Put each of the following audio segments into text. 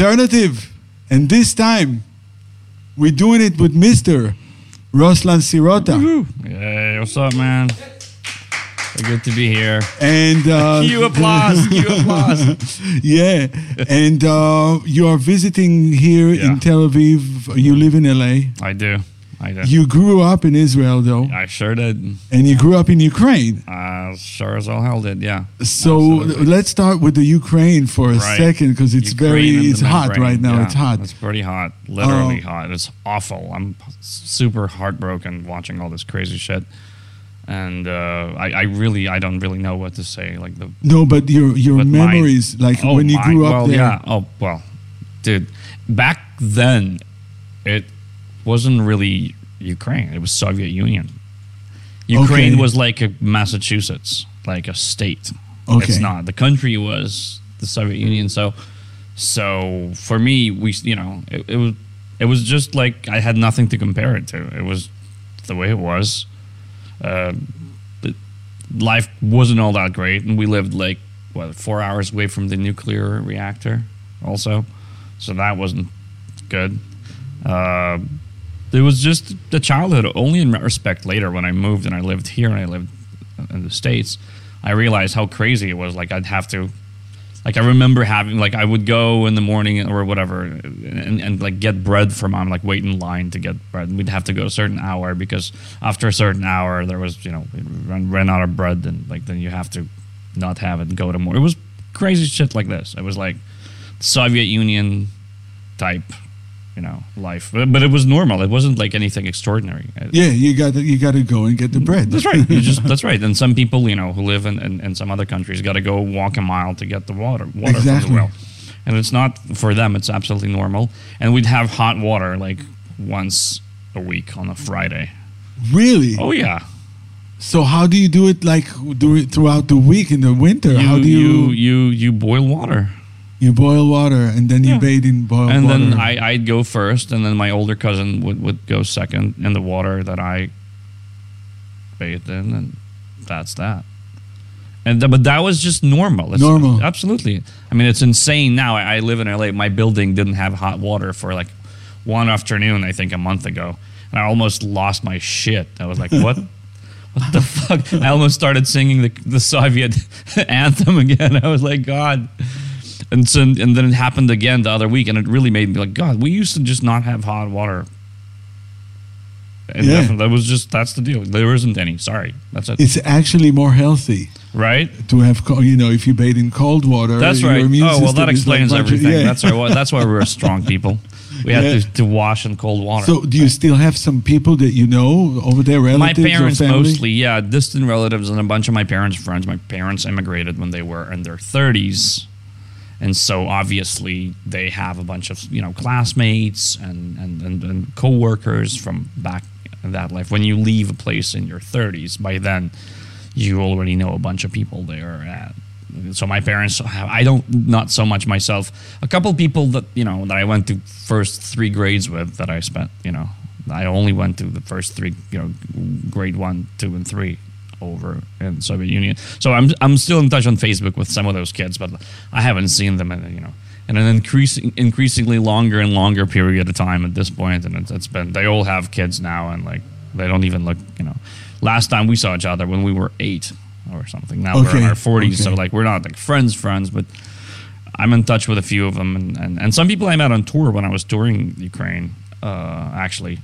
alternative, and this time we're doing it with Mister Ruslan Sirota, Hey, what's up, man? Good to be here. and uh, Cue applause. Cue applause. yeah, and uh, you are visiting here Yeah. in Tel Aviv. You live in LA. I do. I do. You grew up in Israel, though, I sure did. and you grew up in Ukraine. Uh, sure as all hell did. Yeah. So Absolutely. let's start with the Ukraine for a Right. second because it's Ukraine very it's hot membrane. right now. Yeah, It's hot. It's pretty hot. Literally Oh. hot. It's awful. I'm super heartbroken watching all this crazy shit. And uh, I, I really, I don't really know what to say. Like the No, but your your But memories, like Oh when you my- grew up well, there. Yeah. Oh well, dude. Back then, it wasn't really Ukraine. It was Soviet Union. Ukraine Okay. was like a Massachusetts, like a state. Okay. It's not. The country was the Soviet Union. So, so for me, we, you know, it, it was, it was just like I had nothing to compare it to. It was the way it was. Uh, life wasn't all that great, and we lived like what four hours away from the nuclear reactor, also, so that wasn't good. Uh, it was just the childhood. Only in retrospect, later when I moved and I lived here and I lived in the states, I realized how crazy it was. Like I'd have to, like I remember having, like I would go in the morning or whatever, and, and like get bread from mom, like wait in line to get bread. We'd have to go a certain hour because after a certain hour there was, you know, ran, ran out of bread, and like then you have to not have it and go to more. It was crazy shit like this. It was like Soviet Union type, you know, life. But, but it was normal. It wasn't like anything extraordinary. Yeah, you got to you got to go and get the bread. That's right. You just that's right. And some people, you know, who live in, in, in some other countries, got to go walk a mile to get the water water from the well. And it's not for them. It's absolutely normal. And we'd have hot water like once a week on a Friday. Really? Oh yeah. So how do you do it? Like do it throughout the week in the winter? You how do you you you you boil water. You boil water and then you Yeah. bathe in boiled and water? then I, I'd go first, and then my older cousin would, would go second in the water that I bathed in, and that's that. And th- but that was just normal. It's- Normal. absolutely. I mean, it's insane now. I, I live in LA. My building didn't have hot water for like one afternoon, I think, a month ago, and I almost lost my shit. I was like, what? What the fuck? I almost started singing the, the Soviet anthem again. I was like, God. And so, and then it happened again the other week, and it really made me like, God, we used to just not have hot water. And Yeah. that was just that's the deal. There isn't any. Sorry, that's it. it's actually more healthy right? to have, you know, if you bathe in cold water. That's right. Oh well, that is like explains everything. yeah. That's why. That's why we're strong people. We had Yeah. to, to wash in cold water. So, do you still have some people that you know over there, my relatives parents or family? mostly, yeah, distant relatives and a bunch of my parents' friends. My parents immigrated when they were in their thirties, and so obviously they have a bunch of you know classmates and and and, and coworkers from back that life. When you leave a place in your thirties, by then you already know a bunch of people there. At, so my parents have, I don't not so much myself. A couple people that you know that I went to first three grades with that I spent you know I only went to the first three you know grade one, two, and three over in Soviet Union. So I'm I'm still in touch on Facebook with some of those kids, but I haven't seen them in you know in an increasing increasingly longer and longer period of time at this point. and it's, it's been they all have kids now and like they don't even look you know. Last time we saw each other when we were eight or something. Now we're in our forties, so like we're not like friends friends, but I'm in touch with a few of them, and, and, and some people I met on tour when I was touring Ukraine. Uh, actually,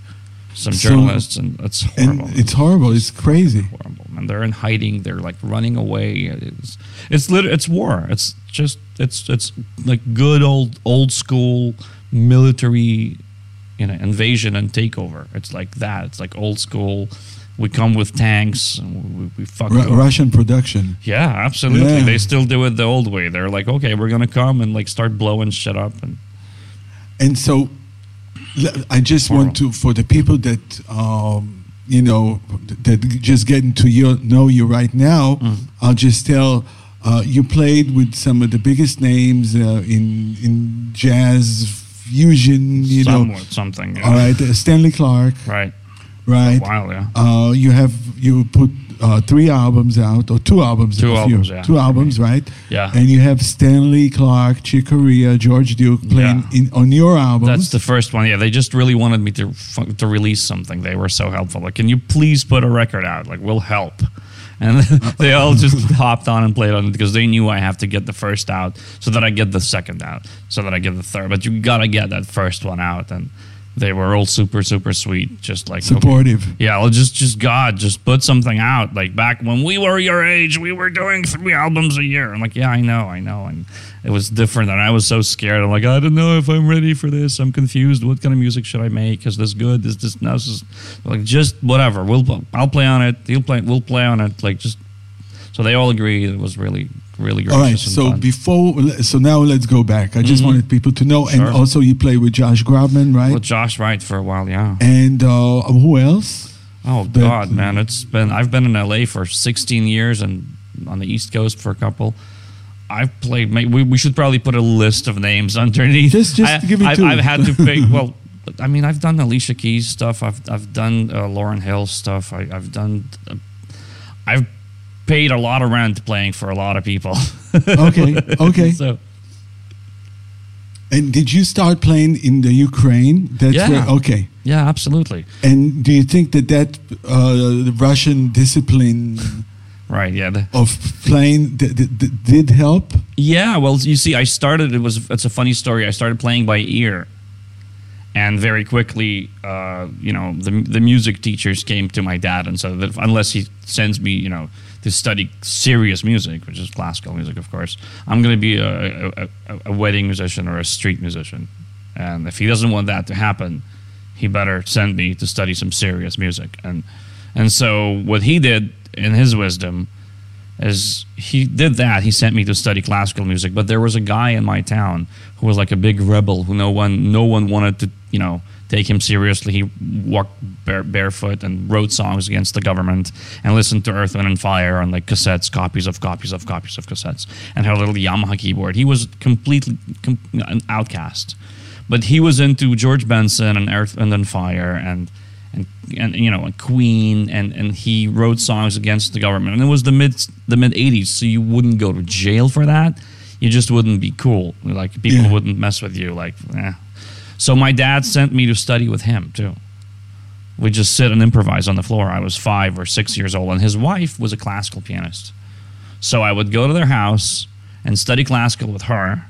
some So- journalists, and it's horrible. It's horrible. It's crazy. horrible, man. They're in hiding. They're like running away. It's it's lit- It's war. It's just it's it's like good old old school military, you know, invasion and takeover. It's like that. It's like old school. We come with tanks and we, we fuck. Ru- Russian production. Yeah, absolutely. Yeah. They still do it the old way. They're like, okay, we're gonna come and like start blowing shit up and And so, I just want to, for the people that, um, you know, that just getting to you, know you right now, Mm. I'll just tell uh, you played with some of the biggest names uh, in in jazz fusion. You know, something. yeah. all right, uh, Stanley Clarke, Right. Right? while, yeah. Uh, you have you put uh, three albums out or two albums. Two albums, yeah. Two albums, right? Yeah. And you have Stanley Clarke, Chick Corea, George Duke playing Yeah. in on your album. That's the first one. Yeah, they just really wanted me to to release something. They were so helpful. Like, can you please put a record out? Like, we'll help. And they all just hopped on and played on it because they knew I have to get the first out so that I get the second out, so that I get the third. But you gotta get that first one out, and they were all super super sweet. Just like okay. supportive. Yeah, well, just just God, just put something out. Like back when we were your age, we were doing three albums a year. I'm like, yeah, I know, I know, and it was different. And I was so scared. I'm like, I don't know if I'm ready for this. I'm confused. What kind of music should I make? Is this good? Is this no? This is like just whatever. We'll I'll play on it. He'll play. We'll play on it. Like just so they all agreed. It was really really gracious All right. So fun. before, so now let's go back. I just Mhm. wanted people to know, and also you play with Josh Groban, right? with Josh Wright for a while, yeah. and uh, who else? Oh But- God, man, it's been I've been in LA for 16 years and on the East Coast for a couple. I've played. We, we should probably put a list of names underneath. Just- just I, give me I've, two. I've had to pick. Well, I mean, I've done Alicia Keys stuff. I've I've done uh, Lauryn Hill stuff. I, I've done. Uh, I've paid a lot of rent playing for a lot of people. Okay, okay. so And did you start playing in the Ukraine? That's Yeah. where, okay. yeah, absolutely. And do you think that that uh, the Russian discipline Right. Yeah. The, of playing did help? Yeah, well, you see, I started. It was. It's a funny story. I started playing by ear, and very quickly, uh, you know, the the music teachers came to my dad and said that unless he sends me, you know, to study serious music, which is classical music, of course, I'm going to be a, a, a, a wedding musician or a street musician, and if he doesn't want that to happen, he better send me to study some serious music. And and so what he did in his wisdom is he did that. He sent me to study classical music, but there was a guy in my town who was like a big rebel who no one no one wanted to you know take him seriously. He walked bare, barefoot and wrote songs against the government and listened to Earth, Wind and Fire on like cassettes, copies of copies of copies of cassettes, and had a little Yamaha keyboard. He was completely com- an outcast, but he was into George Benson and Earth, Wind and Fire and and and you know, and Queen, and and he wrote songs against the government. And it was the mid the mid '80s, so you wouldn't go to jail for that. You just wouldn't be cool. Like people Yeah. wouldn't mess with you. Like, eh. So my dad sent me to study with him too. We just sit and improvise on the floor. I was five or six years old, and his wife was a classical pianist. So I would go to their house and study classical with her,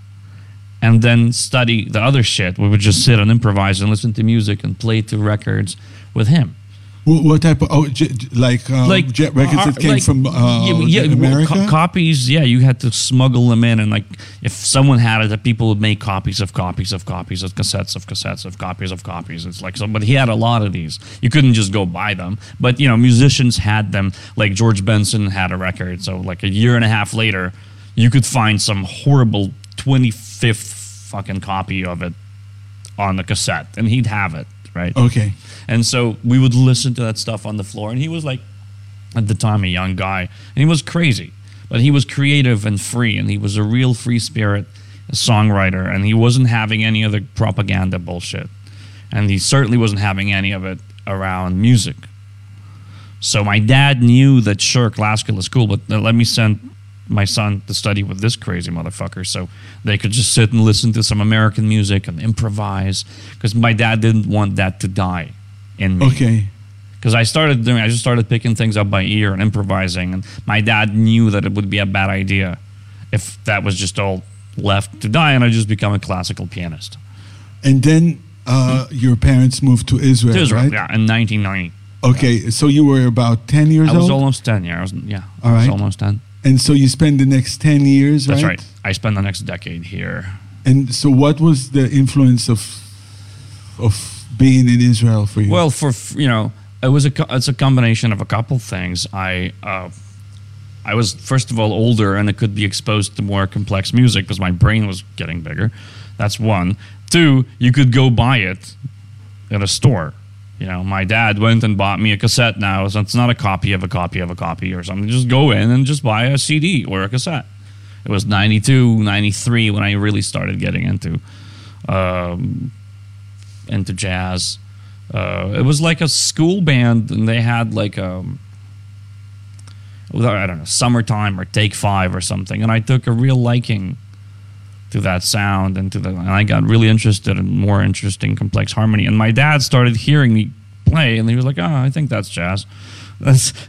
and then study the other shit. We would just sit and improvise and listen to music and play to records with him. What, type of oh, j- j- like uh, like jet records uh, that came like- from uh, yeah, yeah, America? co- copies. Yeah, you had to smuggle them in, and like if someone had it, that people would make copies of copies of copies of cassettes of cassettes of copies of copies. It's like so, but he had a lot of these. You couldn't just go buy them, but you know, musicians had them. Like George Benson had a record, so like a year and a half later, you could find some horrible twenty fifth fucking copy of it on the cassette, and he'd have it right. okay. And so we would listen to that stuff on the floor. And he was like, at the time, a young guy. And he was crazy, but he was creative and free. And he was a real free spirit songwriter. And he wasn't having any of the propaganda bullshit. And he certainly wasn't having any of it around music. So my dad knew that, sure, classical is cool, but let me send my son to study with this crazy motherfucker so they could just sit and listen to some American music and improvise. Because my dad didn't want that to die in me Okay. because I started doing, I just started picking things up by ear and improvising, and my dad knew that it would be a bad idea if that was just all left to die, and I just become a classical pianist. And then uh, your parents moved to Israel, To Israel, right? yeah, in 1990. Okay, so you were about 10 years old? I was old? almost 10, yeah, I was, yeah, All I was right. almost 10. and so you spend the next 10 years, That's right? right. I spent the next decade here. And so what was the influence of of being in Israel for you? Well, for you know, it was a it's a combination of a couple things. I uh, I was first of all older, and I could be exposed to more complex music because my brain was getting bigger. That's one. Two, you could go buy it at a store. You know, my dad went and bought me a cassette now, so it's not a copy of a copy of a copy or something. Just go in and just buy a CD or a cassette. It was 92, 93 when I really started getting into um, into jazz. Uh, it was like a school band, and they had like um, I don't know, summertime or take five or something, and I took a real liking to that sound and to the, and I got really interested in more interesting complex harmony. And my dad started hearing me play, and he was like, "Oh, I think that's jazz."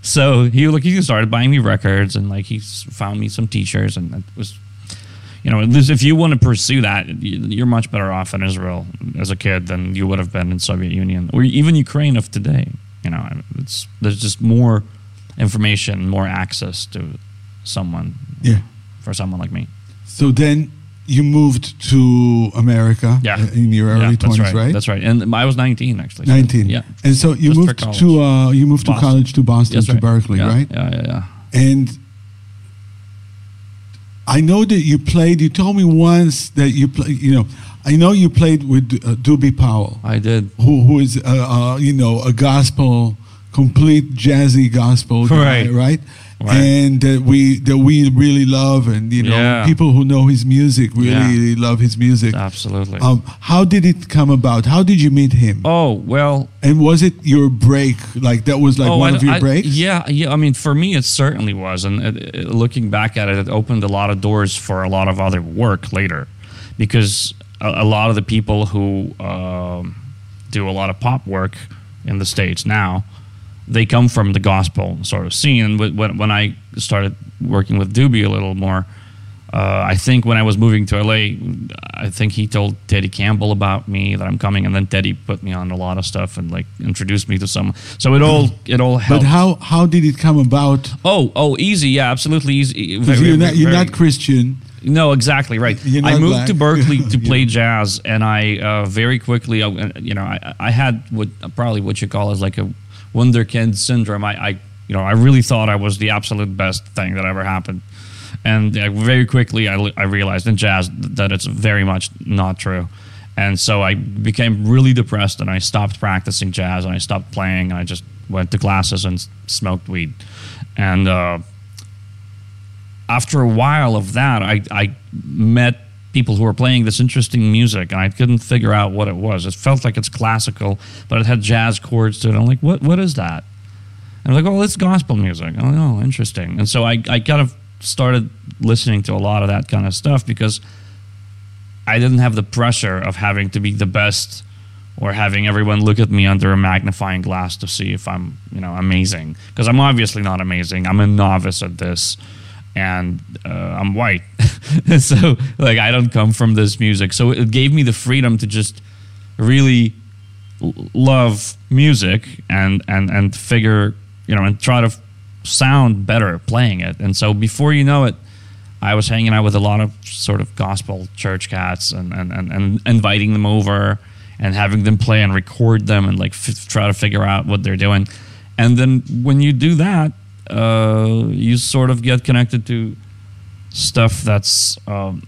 So he like he started buying me records, and like he found me some teachers, and it was. You know, this, if you want to pursue that, you- you're much better off in Israel as a kid than you would have been in Soviet Union or even Ukraine of today. You know, it's there's just more information, more access to someone Yeah. for someone like me. So then you moved to America Yeah. in your early that's 20s, right. right? That's right. And I was 19 actually. 19. Yeah. And so you Just moved to uh, you moved to college to Boston That's to right. Berklee, Yeah, right? Yeah, yeah, yeah. And I know that you played. You told me once that you play. You know, I know you played with uh, Doobie Powell, I did. who who is uh, uh, you know a gospel, complete jazzy gospel guy, Right. Right? And that we that we really love, and you know, Yeah. people who know his music really love his music. Absolutely. Um, how did it come about? How did you meet him? oh well. And was it your break? Like that was like oh, one I- of your I- breaks? Yeah, yeah. I mean, for me, it certainly was, and it, it- looking back at it, it opened a lot of doors for a lot of other work later, because a, a lot of the people who um, do a lot of pop work in the states now, they come from the gospel sort of scene. When- when I started working with Doobie a little more. Uh, I think when I was moving to LA, I think he told Teddy Campbell about me that I'm coming, and then Teddy put me on a lot of stuff and like introduced me to some. So it all it all helped. But how how did it come about? Oh, oh, easy, yeah, absolutely easy. Because you're not you're very- not Christian. no, exactly right. I moved black. to Berklee to Yeah. play jazz, and I uh, very quickly, uh, you know, I, I had what probably what you call as like a wunderkind syndrome. I, I, you know, I really thought I was the absolute best thing that ever happened, and uh, very quickly I, I realized in jazz that it's very much not true. And so I became really depressed, and I stopped practicing jazz, and I stopped playing, and I just went to classes and smoked weed, and. Uh, after a while of that, I, I met people who were playing this interesting music, and I couldn't figure out what it was. It felt like it's classical, but it had jazz chords to it. I'm like, what what is that? And I'm like, oh, it's gospel music. I'm like, oh, interesting. And so I, I kind of started listening to a lot of that kind of stuff because I didn't have the pressure of having to be the best or having everyone look at me under a magnifying glass to see if I'm, you know, amazing. Because I'm obviously not amazing. I'm a novice at this, and uh, I'm white, so like I don't come from this music. So it gave me the freedom to just really love music and and and figure, you know, and try to sound better playing it. And so before you know it, I was hanging out with a lot of sort of gospel church cats and, and, and, and inviting them over and having them play and record them and like f- try to figure out what they're doing. And then when you do that, uh, you sort of get connected to stuff that's um,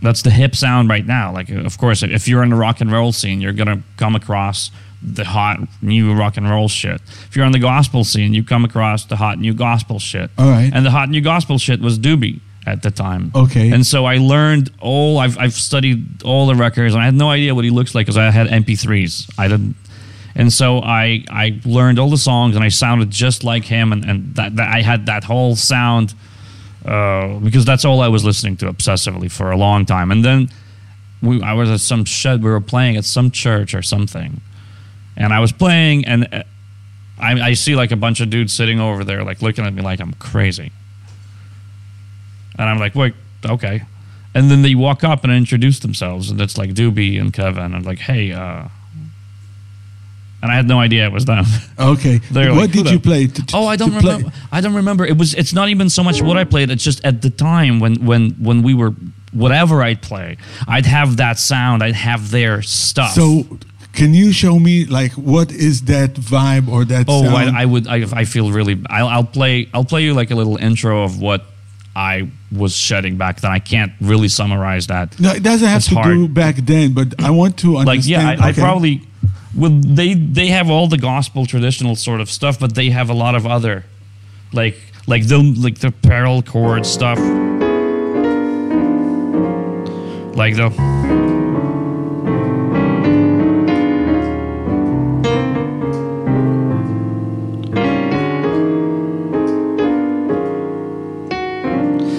that's the hip sound right now. Like, of course, if you're in the rock and roll scene, you're gonna come across the hot new rock and roll shit. If you're on the gospel scene, you come across the hot new gospel shit. All right. And the hot new gospel shit was Doobie at the time. Okay. And so I learned all. I've I've studied all the records, and I had no idea what he looks like because I had MP3s. I didn't. And so I I learned all the songs, and I sounded just like him, and and that, that I had that whole sound uh, because that's all I was listening to obsessively for a long time. And then we, I was at some shed. We were playing at some church or something, and I was playing, and uh, I, I see like a bunch of dudes sitting over there, like looking at me like I'm crazy. And I'm like, wait, okay. And then they walk up and introduce themselves, and it's like Doobie and Kevin. And like, hey, uh, and I had no idea it was them. Okay. What like, did you play? To, to- Oh, I don't to play? remember. I don't remember. It was. It's not even so much what I played. It's just at the time when when when we were whatever I'd play, I'd have that sound. I'd have their stuff. So, can you show me like what is that vibe or that oh, sound? I, I would. I, I feel really. I'll, I'll play. I'll play you like a little intro of what I was shedding back then. I can't really summarize that. no, it doesn't have It's to hard. do back then, but I want to understand. like yeah I, I probably well, they they have all the gospel traditional sort of stuff, but they have a lot of other, like like the like the parallel chord stuff, like the.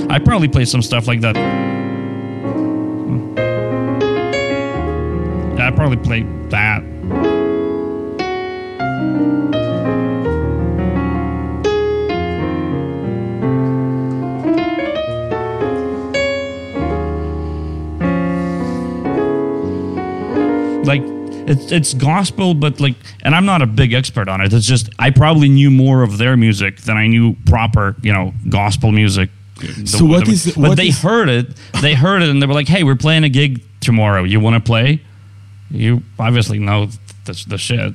I probably play some stuff like that. Hmm. I probably play that. It's it's gospel, but like, and I'm not a big expert on it. It's just I probably knew more of their music than I knew proper, you know, gospel music. So what is- But what they is- heard it. They heard it, and they were like, "Hey, we're playing a gig tomorrow. You want to play?" You obviously know the, the shit.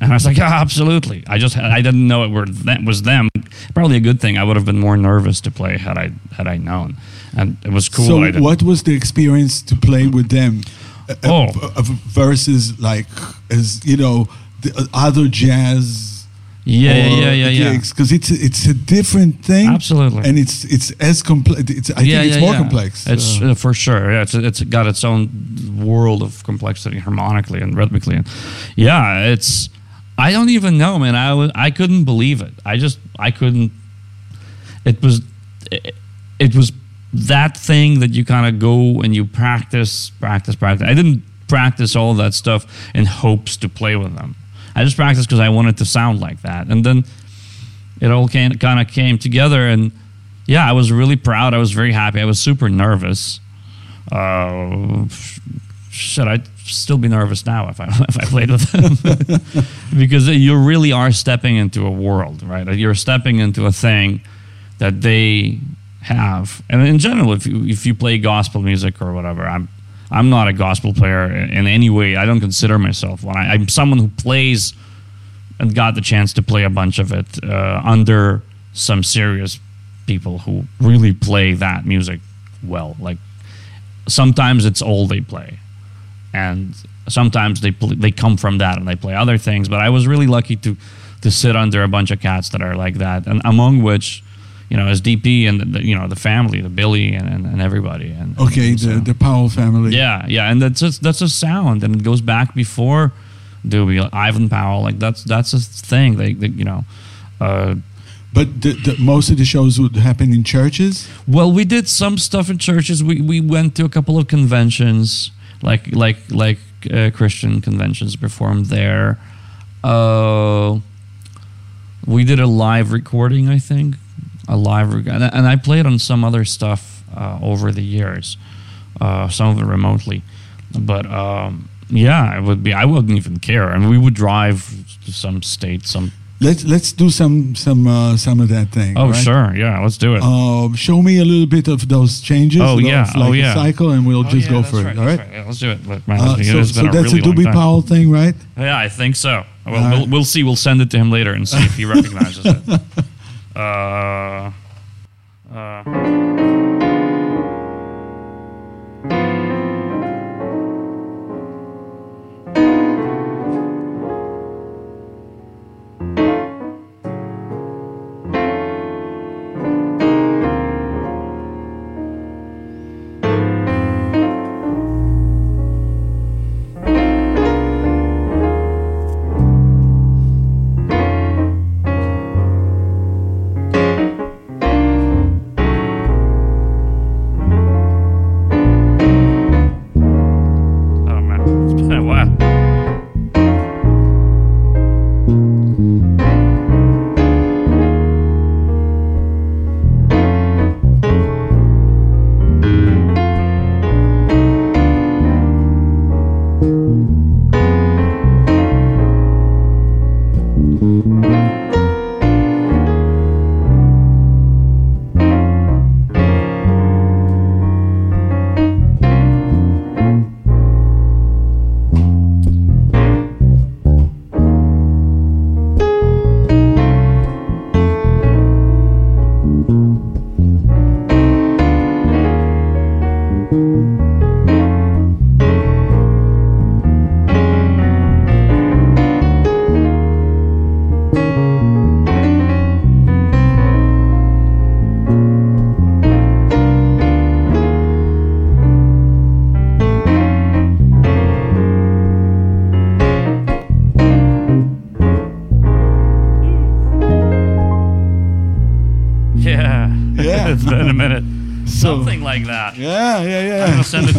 And I was like, yeah, absolutely. I just I didn't know it were that was them. Probably a good thing. I would have been more nervous to play had I had I known. And it was cool. So what was the experience to play with them? Oh. versus like as you know the uh, other jazz Yeah, yeah, yeah, yeah, yeah. because it's it's a different thing Absolutely. and it's it's as complex it's I think it's more complex It's Uh, uh, for sure. Yeah, it's it's got its own world of complexity harmonically and rhythmically, and yeah, it's. I don't even know, man. I was I couldn't believe it. I just I couldn't. It was, it, it was that thing that you kind of go and you practice, practice, practice. I didn't practice all that stuff in hopes to play with them. I just practiced because I wanted to sound like that, and then it all kind of came together and yeah i was really proud. I was very happy. I was super nervous. Uh, should i still be nervous now if i if i played with them. Because you really are stepping into a world right? You're stepping into a thing that they have and in general if you if you play gospel music or whatever i'm i'm not a gospel player in, any way i don't consider myself one I, i'm someone who plays and got the chance to play a bunch of it uh, under some serious people who really play that music well. Like sometimes it's all they play, and sometimes they pl- they come from that and they play other things. But I was really lucky to to sit under a bunch of cats that are like that, and among which. You know, as DP and the, you know the family, the Billy and, and, and everybody, and okay and the, so- the Powell family yeah, yeah, and that's just, that's a sound, and it goes back before Doobie, like Ivan Powell. Like that's that's a thing. They, they you know, uh, but the, the, most of the shows would happen in churches well, we did some stuff in churches. We we went to a couple of conventions, like like like uh, Christian conventions, performed there. Uh, we did a live recording, I think, a live and, I- and I played on some other stuff uh, over the years, uh, some of it remotely, but um, yeah, it would be. I wouldn't even care, and we would drive to some state, some. let's let's do some some uh, some of that thing Oh right? sure, yeah, let's do it. Um, show me a little bit of those changes. Oh, of yeah. like Oh, yeah. cycle, and we'll Oh, just yeah, go for right, it. All that's right. Yeah, let's do it. Look, man, Uh, so a that's really a Doobie. Powell thing, right? Yeah, I think so. Well, All we'll, we'll see. We'll send it to him later and see if he recognizes it. Uh, uh,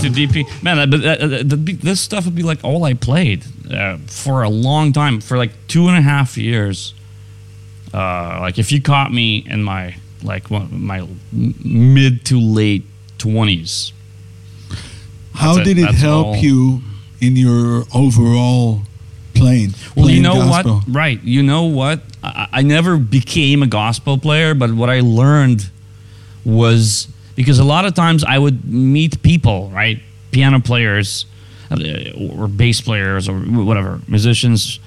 gonna send it to DP. Man, uh, but uh, uh, that'd be- this stuff would be like all I played uh, for a long time, for like two and a half years. Uh, like if you caught me in my like my mid to late twenties, How That's it. did it help all. you in your overall playing? Well, you know gospel? what? Right. You know what? I, I never became a gospel player, but what I learned was because a lot of times I would meet people, right? Piano players uh, or bass players or whatever, musicians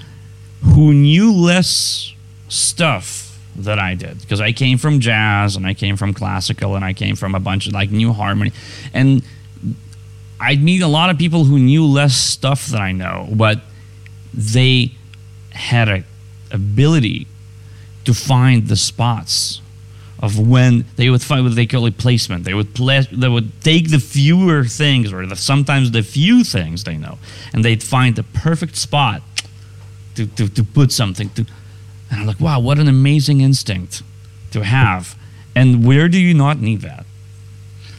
who knew less stuff than I did because I came from jazz and I came from classical and I came from a bunch of like new harmony and I'd meet a lot of people who knew less stuff than I know, but they had a ability to find the spots of when they would find what they call it placement. They would they would take the fewer things or the, sometimes the few things they know, and they'd find the perfect spot to, to, to put something to. And I'm like, wow, what an amazing instinct to have. And where do you not need that?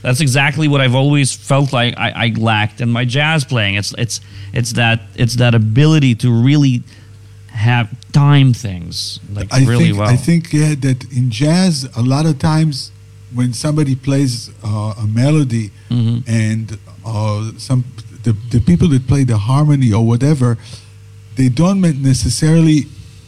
That's exactly what I've always felt like I, I lacked in my jazz playing. It's it's it's that it's that ability to really have time things like I really think well. I think yeah that in jazz a lot of times when somebody plays uh, a melody Mhm. and uh, some the, the people that play the harmony or whatever they don't necessarily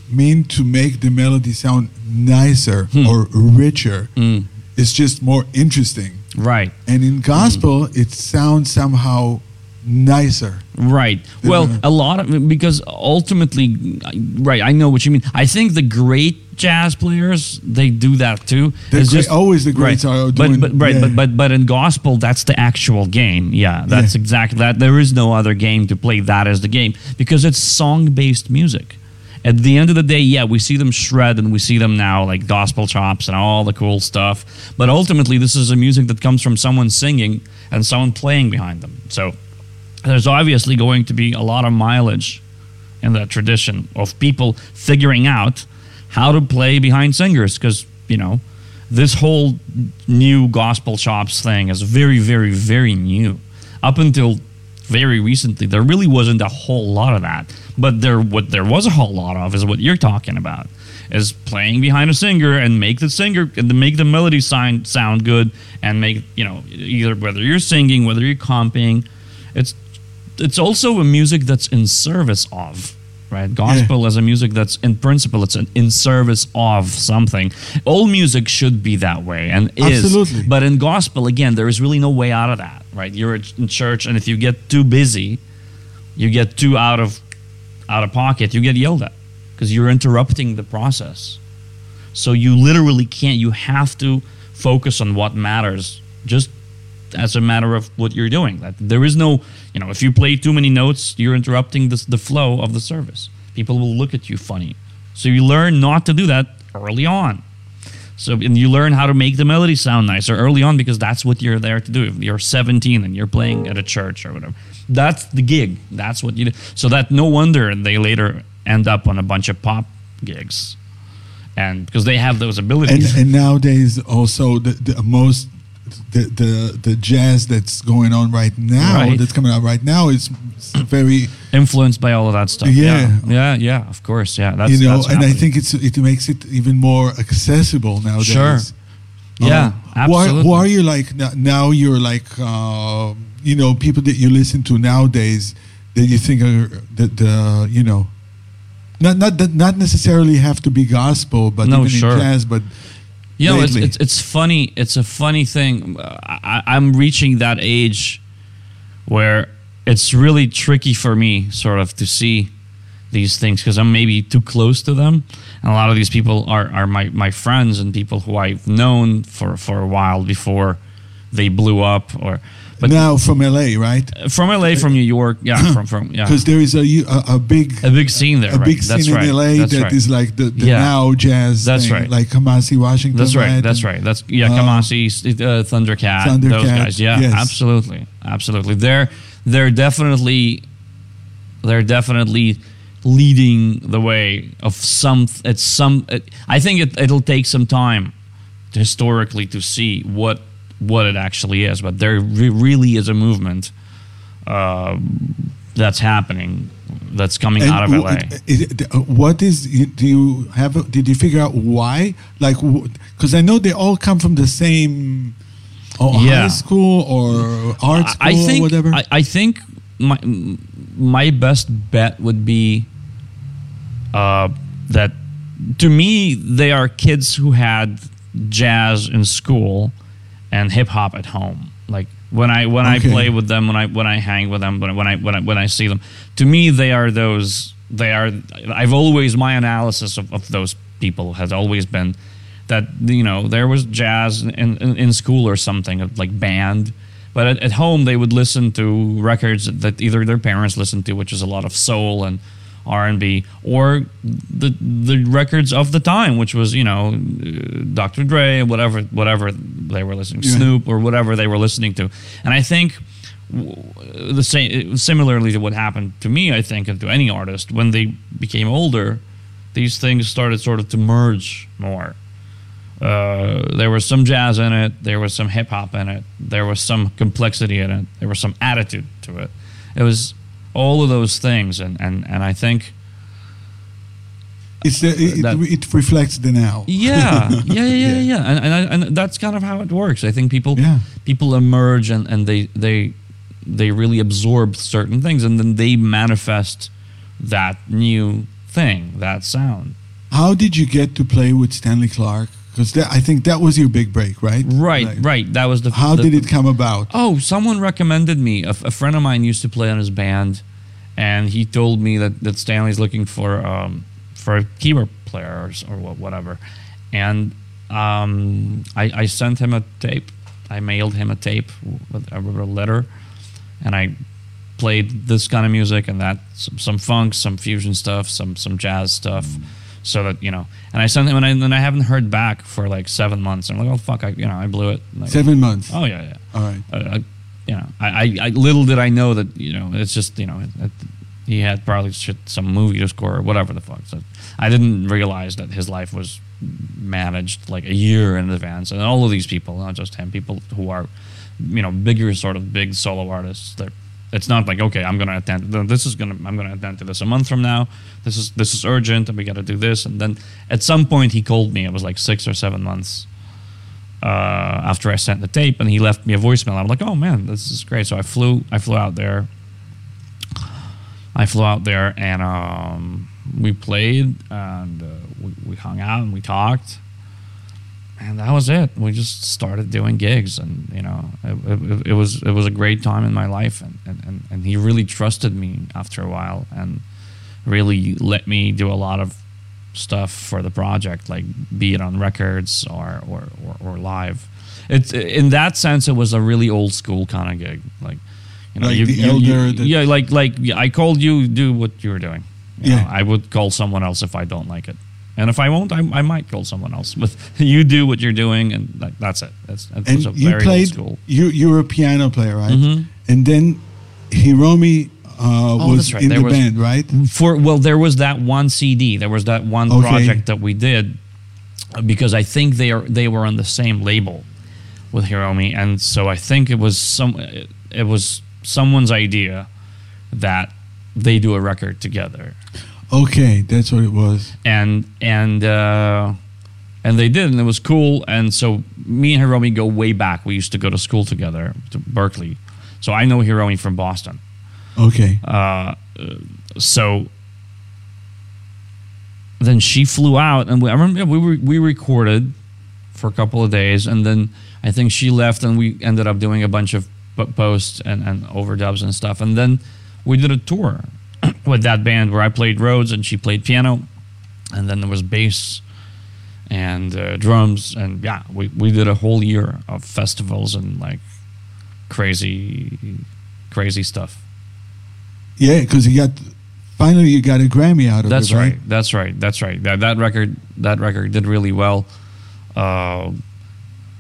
mean to make the melody sound nicer Hmm. or richer Mm, it's just more interesting right, and in gospel it sounds somehow nicer right. Well, a lot of because ultimately, right. I know what you mean. I think the great jazz players they do that too. The It's great- always the greats right. are but, doing- but right, yeah. but but but in gospel, that's the actual game. Yeah, that's Yeah. exactly that. There is no other game to play that as the game because it's song based music. At the end of the day, yeah, we see them shred and we see them now like gospel chops and all the cool stuff. But ultimately, this is a music that comes from someone singing and someone playing behind them. So there's obviously going to be a lot of mileage in that tradition of people figuring out how to play behind singers because you know this whole new gospel chops thing is very very very new. Up until very recently there really wasn't a whole lot of that. But there what there was a whole lot of is what you're talking about is playing behind a singer and make the singer and make the melody sound sound good and make you know either whether you're singing whether you're comping it's it's also a music that's in service of right? Gospel as a music that's in principle it's an in service of something. All music should be that way and is. Absolutely. but in gospel again there is really no way out of that right? You're in church and if you get too busy you get too out of out of pocket you get yelled at because you're interrupting the process. So you literally can't you have to focus on what matters. Just as a matter of what you're doing. That there is no you know if you play too many notes you're interrupting the, the flow of the service. People will look at you funny. So you learn not to do that early on. So and you learn how to make the melody sound nicer early on because that's what you're there to do. If you're 17 and you're playing at a church or whatever that's the gig. That's what you do. So that no wonder they later end up on a bunch of pop gigs. And because they have those and abilities and nowadays also the, the most the, the the jazz that's going on right now Right. that's coming out right now is very influenced by all of that stuff. Yeah. yeah, yeah, yeah, of course, yeah. That's, you know that's and I think it's it makes it even more accessible nowadays. Sure. yeah, Um, who are- absolutely. Who are you like now? You're like uh, you know people that you listen to nowadays that you think are that the you know not not that not necessarily have to be gospel, but No, even sure. in jazz, but You know, it's, it's it's funny. It's a funny thing. I, I'm reaching that age where it's really tricky for me, sort of, to see these things because I'm maybe too close to them. And a lot of these people are, are my, my friends and people who I've known for, for a while before they blew up. Or but now from LA, right? from LA, from New York, yeah, from from yeah, Because there is a, a a big a big scene there. a right? big That's scene right. in LA That's that right. is like the, the Yeah. now jazz. That's thing, right. Like Kamasi Washington. That's right. That's right. That's yeah. Uh, Kamasi, uh, Thundercat, those Thundercat, guys. Yeah, yes. absolutely, absolutely. They're they're definitely they're definitely leading the way of some. It's some. It, I think it, it'll take some time historically to see what what it actually is. But there re- really is a movement uh, that's happening that's coming And out of LA. it- uh, what is? Do you have? Did you figure out why? Like, because I know they all come from the same, or Yeah. high school or art school I think or whatever. I, I think my my best bet would be uh, that to me they are kids who had jazz in school and hip hop at home. Like when I when I play with them, when I when I hang with them, when I, when I when I when I see them, to me they are those. They are. I've always my analysis of, of those people has always been that you know there was jazz in, in, in school or something like band but at, at home they would listen to records that either their parents listened to which is a lot of soul and r&b or the the records of the time which was you know uh, dr dre whatever whatever they were listening Yeah. snoop or whatever they were listening to and i think the same similarly to what happened to me i think and to any artist when they became older these things started sort of to merge more uh, there was some jazz in it. There was some hip hop in it. There was some complexity in it. There was some attitude to it. It was all of those things, and and and I think it's the, it, that- it reflects the now. yeah, yeah, yeah, yeah, Yeah. and and, I, and that's kind of how it works. I think people Yeah. people emerge and and they they they really absorb certain things, and then they manifest that new thing, that sound. How did you get to play with Stanley Clarke? Because I think that was your big break, right? Right, Like, right. That was the. How the- did it come about? Oh, someone recommended me. A, a friend of mine used to play on his band, and he told me that, that Stanley's looking for um, for a keyboard player or, whatever. And um, I, I sent him a tape. I mailed him a tape with a, with a letter, and I played this kind of music and that some, some funk, some fusion stuff, some some jazz stuff. So that you know, and I sent him, and I, and I haven't heard back for like seven months. I'm like, oh fuck, I you know, I blew it. Like, Seven months. Oh yeah, yeah All right. uh, I, you know, I, I, I little did I know that you know it's just you know it, it, he had probably shit, some movie to score or whatever the fuck. So I didn't realize that his life was managed like a year in advance, and all of these people, not just him, people who are you know bigger sort of big solo artists. That it's not like okay, I'm gonna attend. This is gonna I'm gonna attend to this a month from now. This is this is urgent, and we got to do this. And then at some point he called me. It was like six or seven months uh, after I sent the tape, and he left me a voicemail. I'm like, oh man, this is great. So I flew, I flew out there. I flew out there, and um, we played, and uh, we, we hung out, and we talked, and that was it. We just started doing gigs, and you know, it, it, it was it was a great time in my life, and, and, and, and he really trusted me after a while, and really let me do a lot of stuff for the project, like be it on records or or, or, or live. It's in that sense, it was a really old school kind of gig, like you know, Like you, the you- elder you- yeah, like like yeah, I called you, do what you were doing. Yeah. know, I would call someone else if I don't like it, and if I won't, I, I might call someone else. But you do what you're doing, and like, that's it. That's it And a you very played. old school. You you were a piano player, right? Mhm. And then Hiromi uh, Oh, was right. in There the was- band, right? For well, there was that one CD. There was that one Okay. project that we did because I think they are they were on the same label with Hiromi, and so I think it was some it, it was someone's idea that they do a record together, Okay, that's what it was. and and uh, and they did, and it was cool. And so me and Hiromi go way back. We used to go to school together to Berklee, so I know Hiromi from Boston. Okay. Uh, so then she flew out, and we, I remember we were, we recorded for a couple of days, and then I think she left, and we ended up doing a bunch of posts and, and overdubs and stuff, and then we did a tour with that band where I played Rhodes and she played piano, and then there was bass and uh, drums, and yeah, we, we did a whole year of festivals and like crazy, crazy stuff. Yeah, because you got finally you got a Grammy out of That's it, right. That's right. That's right. That that record that record did really well. Uh,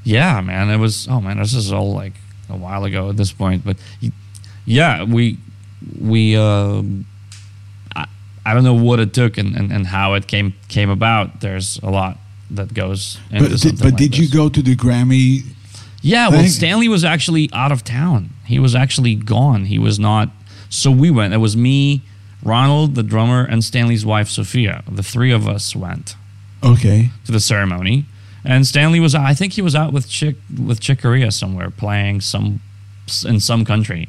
yeah, man. It was. Oh man, this is all like a while ago at this point. But yeah, we we. um I, I don't know what it took and, and, and how it came came about. There's a lot that goes into But did, but like did you go to the Grammy? Yeah, well, Stanley was actually out of town. He was actually gone. He was not. So we went. It was me, Ronald, the drummer, and Stanley's wife, Sophia. The three of us went Okay. to the ceremony. And Stanley was, I think he was out with Chick with Chick Corea somewhere playing some in some country.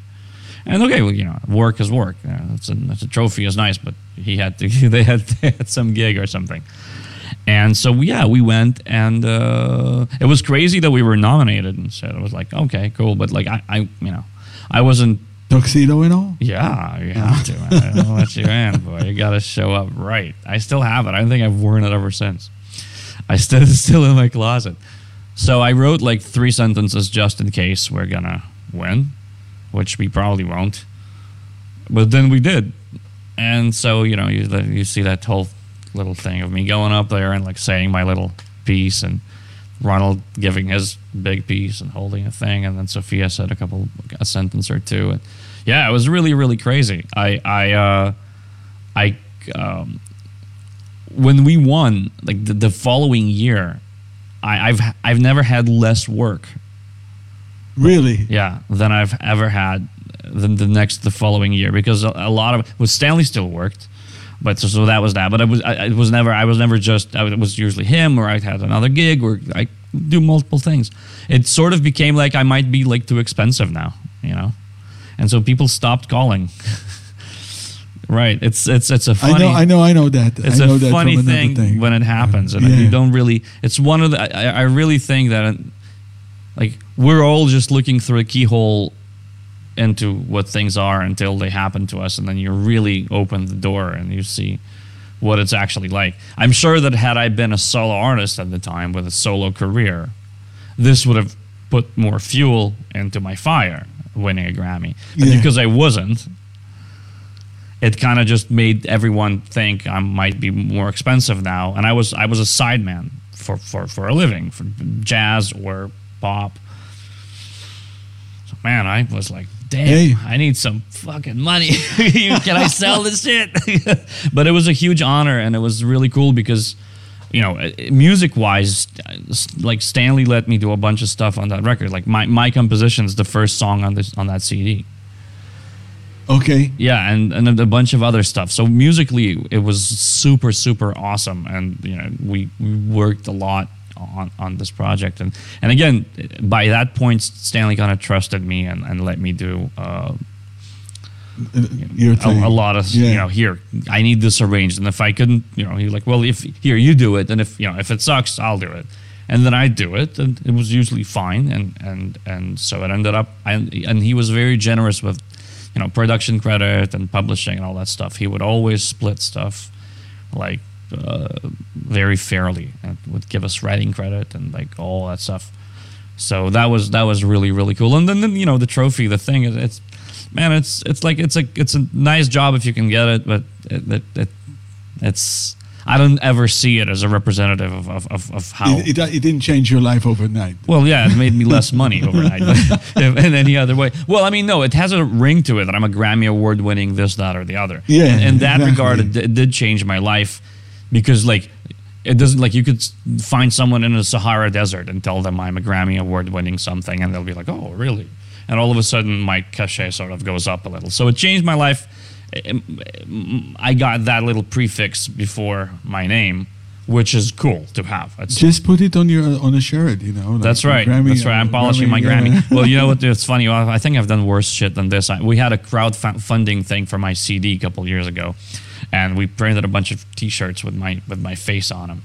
And okay, well, you know, work is work. You know, it's a, it's a trophy is nice, but he had to. They had, they had some gig or something. And so yeah, we went, and uh, it was crazy that we were nominated. And so it was like, okay, cool. But like, I, I you know, I wasn't. Tuxedo and all? Yeah, you have to. Man. I don't let you in, boy. You got to show up right. I still have it. I don't think I've worn it ever since. I still it's still in my closet. So I wrote like three sentences just in case we're gonna win, which we probably won't. But then we did, and so you know you you see that whole little thing of me going up there and like saying my little piece and Ronald giving his big piece and holding a thing, and then Sophia said a couple a sentence or two, and yeah, it was really really crazy. I I uh, I um, when we won like the, the following year, I, I've I've never had less work Really? yeah than I've ever had than the next the following year because a, a lot of well Stanley still worked but so, so that was that but it was I, it was never I was never just I, it was usually him or I had another gig or I do multiple things it sort of became like I might be like too expensive now you know and so people stopped calling right it's it's it's a funny I know, I know, I know that. it's I know a that funny thing, thing. when it happens, and Yeah. you don't really. It's one of the. I, I really think that, like, we're all just looking through a keyhole into what things are until they happen to us, and then you really open the door and you see what it's actually like. I'm sure that had I been a solo artist at the time with a solo career, this would have put more fuel into my fire, winning a Grammy. But Yeah. because I wasn't, it kind of just made everyone think I might be more expensive now. And I was I was a sideman for, for, for a living, for jazz or pop. So man, I was like, damn, Hey. I need some fucking money. Can I sell this shit? but it was a huge honor, and it was really cool because. You know, music wise, like Stanley let me do a bunch of stuff on that record. Like my, my composition is the first song on this on that CD. Okay. Yeah, and, and a bunch of other stuff. So musically, it was super super awesome, and you know we, we worked a lot on, on this project, and and again by that point, Stanley kind of trusted me and, and let me do uh, Your a, thing. a lot of Yeah. you know here I need this arranged, and if I couldn't, you know, he like well if here you do it, and if you know if it sucks, I'll do it, and then I do it, and it was usually fine, and and and so it ended up, and and he was very generous with you know production credit and publishing and all that stuff. He would always split stuff like uh, very fairly and would give us writing credit and like all that stuff. So that was that was really really cool. And then, then you know the trophy, the thing is it's man, it's it's like it's a it's a nice job if you can get it, but it, it, it it's I don't ever see it as a representative of of, of, of how. It, it, it didn't change your life overnight. well, yeah, it made me less money overnight, in any other way. Well, I mean, no, it has a ring to it that I'm a Grammy award winning this, that, or the other. Yeah, in, in that exactly. regard, it, it did change my life because, like, it doesn't like you could find someone in the Sahara Desert and tell them I'm a Grammy award winning something, and they'll be like, "Oh, really?" And all of a sudden, my cachet sort of goes up a little. So it changed my life. I got that little prefix before my name, which is cool to have. It's Just put it on your on a shirt, you know. like that's right. Grammy, That's right. I'm uh, polishing my yeah. Grammy. well, you know what? It's funny. I I think I've done worse shit than this. We had a crowdfunding thing for my CD a couple years ago, and we printed a bunch of T-shirts with my with my face on them.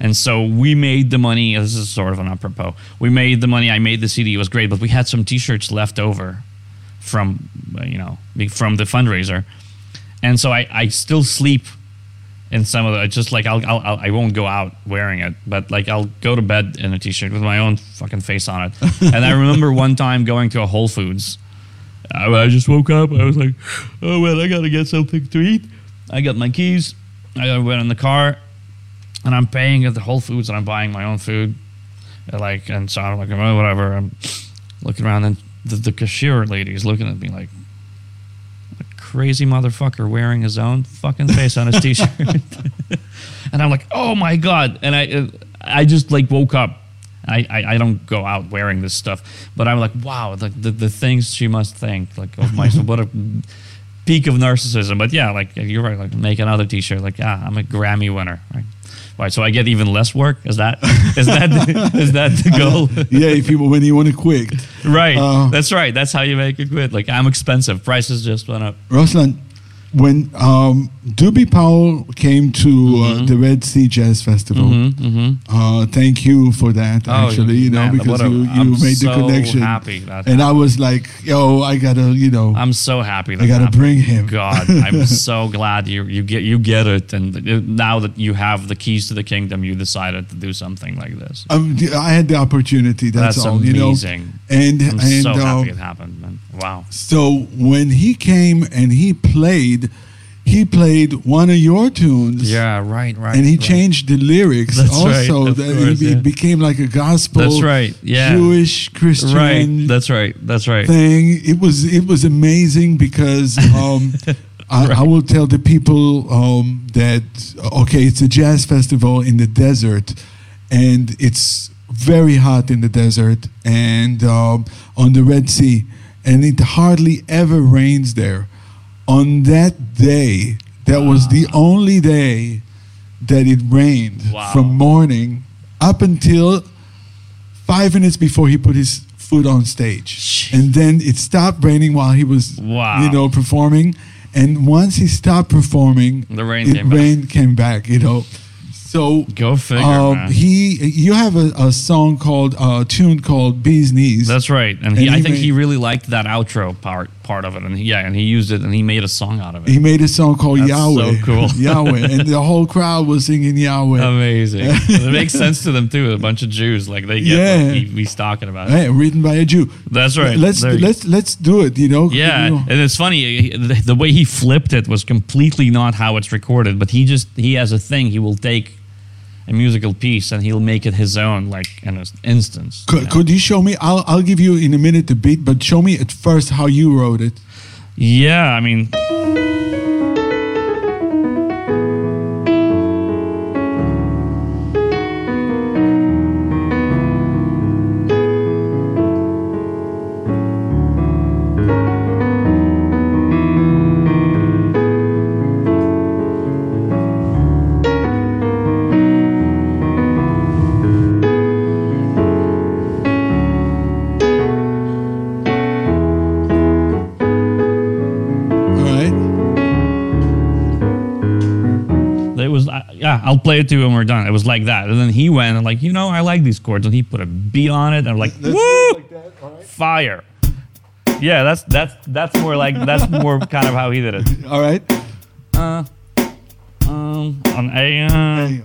And so we made the money. Oh, this is sort of an apropos. We made the money. I made the CD. It was great, but we had some T-shirts left over from you know from the fundraiser, and so I, I still sleep in some of the I just like I'll, I'll, I'll I won't go out wearing it, but like I'll go to bed in a t-shirt with my own fucking face on it. and I remember one time going to a Whole Foods. I, I just woke up. I was like, oh well, I gotta get something to eat. I got my keys. I went in the car, and I'm paying at the Whole Foods, and I'm buying my own food. And like, and so I'm like, oh, whatever. I'm looking around, and the, the cashier lady is looking at me like. a Crazy motherfucker wearing his own fucking face on his t-shirt, and I'm like, "Oh my god!" And I, I just like woke up. I, I, I don't go out wearing this stuff, but I'm like, wow, the, the, the things she must think like oh of myself. what a peak of narcissism. But yeah, like you're right. Like make another T-shirt. Like yeah, I'm a Grammy winner. Right. Right, so I get even less work. Is that is that is that the goal? yeah, if you when you want to quit. Right. Uh, that's right. That's how you make it quit. Like I'm expensive. Prices just went up. Ruslan, when um, Doobie Powell came to uh, mm-hmm. uh, the Red Sea Jazz Festival, mm-hmm, mm-hmm. Uh, thank you for that. Oh, actually, you know, because a, you, you made so the connection. And I was like, yo, I gotta, you know, I'm so happy. I gotta bring him. God, I'm so glad you you get you get it, and now that you have the keys to the kingdom, you decided to do something like this. Um, I had the opportunity. That's, that's all. Amazing. You know, and I'm and, so happy uh, it happened, man. Wow. So when he came and he played, he played one of your tunes. Yeah, right, right. And he right. changed the lyrics That's also. Right, that course, it, yeah. became like a gospel. That's right. Yeah. Jewish Christian. Right. That's right. That's right. Thing. It was it was amazing because um, I, right. I, will tell the people um, that okay, it's a jazz festival in the desert, and it's very hot in the desert and um, on the Red Sea, and it hardly ever rains there. On that day, that wow. was the only day that it rained wow. from morning up until five minutes before he put his foot on stage, Jeez. and then it stopped raining while he was, wow. you know, performing. And once he stopped performing, the rain, it, came, rain back. came back. You know, so go figure. Um, he, you have a, a song called a uh, tune called Bee's Knees. That's right, and, he, and I think made, he really liked that outro part part of it, and he, yeah, and he used it, and he made a song out of it. He made a song called That's Yahweh. So cool, Yahweh, and the whole crowd was singing Yahweh. Amazing. it makes sense to them too. A bunch of Jews, like they get yeah. what he, he's talking about. Hey, written by a Jew. That's right. Let's let's let's do it. You know. Yeah, you know. and it's funny the, the way he flipped it was completely not how it's recorded, but he just he has a thing. He will take a musical piece and he'll make it his own like in an instance could you, know? could you show me I'll, I'll give you in a minute the beat but show me at first how you wrote it yeah i mean I'll play it to you when we're done. It was like that. And then he went and like, you know, I like these chords. And he put a beat on it and like, Let's woo! Like that. right. Fire. Yeah, that's that's that's more like that's more kind of how he did it. All right. Uh um on A uh, Hey,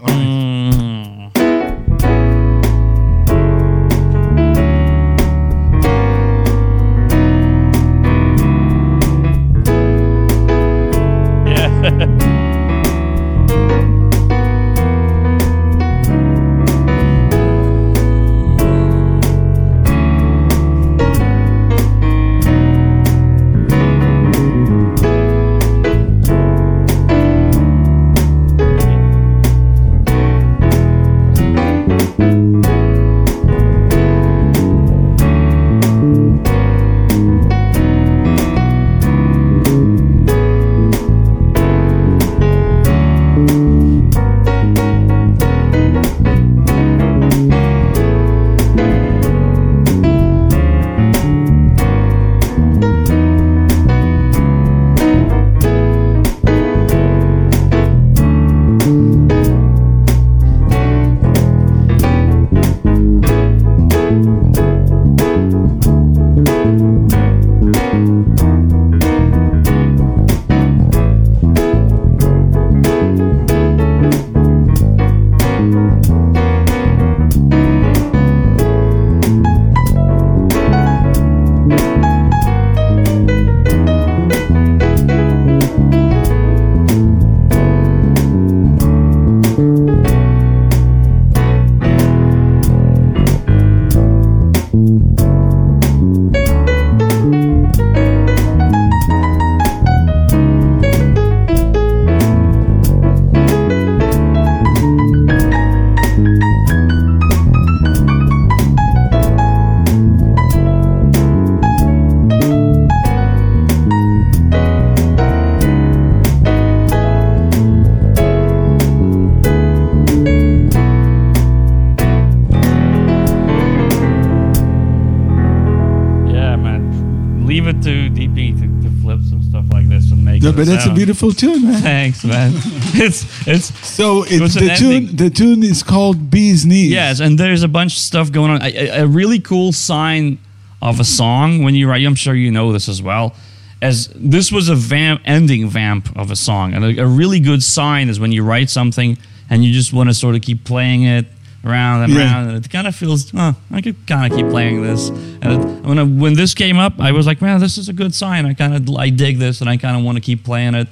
beautiful tune, man. Thanks, man. it's it's So it, was the tune ending. the tune is called Bee's Knees. yes, and there's a bunch of stuff going on. A, a- a really cool sign of a song when you write. I'm sure you know this as well. As this was a vamp ending vamp of a song, and a, a really good sign is when you write something and you just want to sort of keep playing it around and Yeah. around, and it kind of feels, oh, I could kind of keep playing this. And it, when I, when this came up, I was like, man, this is a good sign. I kind of I dig this, and I kind of want to keep playing it.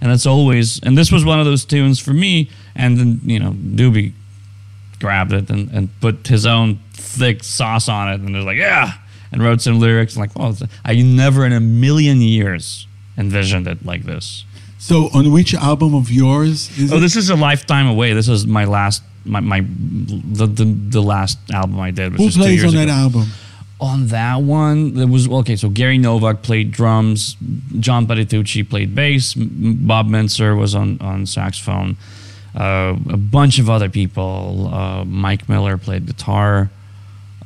And it's always, and this was one of those tunes for me. And then you know, Doobie grabbed it and, and put his own thick sauce on it, and was like, yeah, and wrote some lyrics. And like, oh, I never in a million years envisioned it like this. So on which album of yours is Oh, it? this is a lifetime away. This is my last, my, my the, the the last album I did. Which Who plays on that album? On that one, there was okay. So Gary Novak played drums, John Patitucci played bass, Bob Mintzer was on on saxophone, uh, a bunch of other people. Uh, Mike Miller played guitar,